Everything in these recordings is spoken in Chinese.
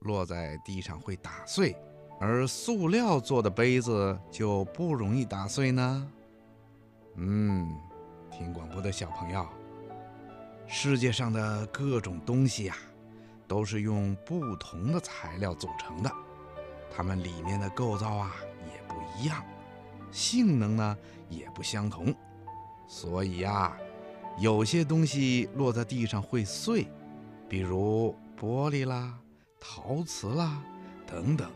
落在地上会打碎，而塑料做的杯子就不容易打碎呢？嗯，听广播的小朋友，世界上的各种东西呀，都是用不同的材料组成的，它们里面的构造啊也不一样，性能呢也不相同，所以呀，有些东西落在地上会碎。比如玻璃啦、陶瓷啦等等，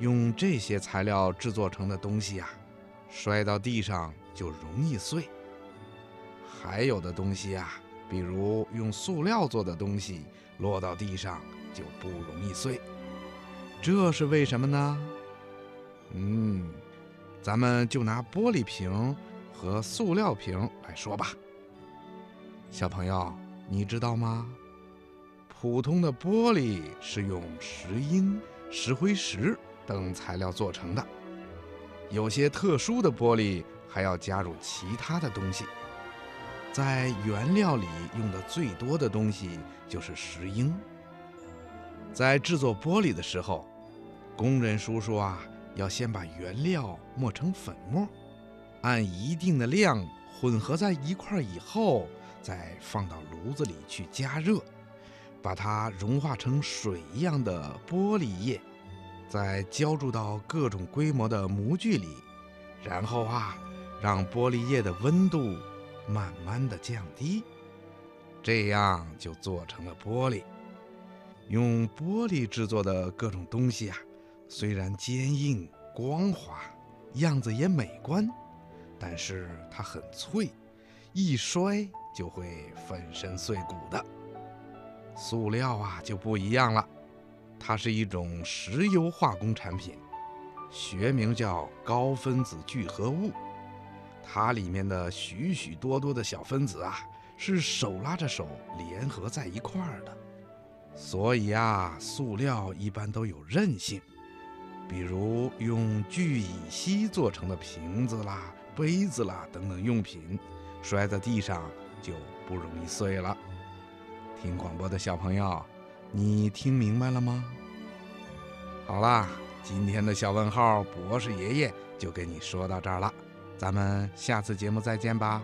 用这些材料制作成的东西呀，摔到地上就容易碎。还有的东西呀，比如用塑料做的东西，落到地上就不容易碎。这是为什么呢？嗯，咱们就拿玻璃瓶和塑料瓶来说吧。小朋友，你知道吗？普通的玻璃是用石英、石灰石等材料做成的，有些特殊的玻璃还要加入其他的东西。在原料里用的最多的东西就是石英。在制作玻璃的时候，工人叔叔啊，要先把原料磨成粉末，按一定的量混合在一块以后，再放到炉子里去加热。把它融化成水一样的玻璃液，再浇注到各种规模的模具里，然后啊，让玻璃液的温度慢慢的降低，这样就做成了玻璃。用玻璃制作的各种东西啊，虽然坚硬光滑，样子也美观，但是它很脆，一摔就会粉身碎骨的。塑料啊就不一样了，它是一种石油化工产品，学名叫高分子聚合物。它里面的许许多多的小分子啊，是手拉着手联合在一块儿的。所以啊，塑料一般都有韧性，比如用聚乙烯做成的瓶子啦、杯子啦等等用品，摔在地上就不容易碎了。听广播的小朋友，你听明白了吗？好啦，今天的小问号博士爷爷就跟你说到这儿了，咱们下次节目再见吧。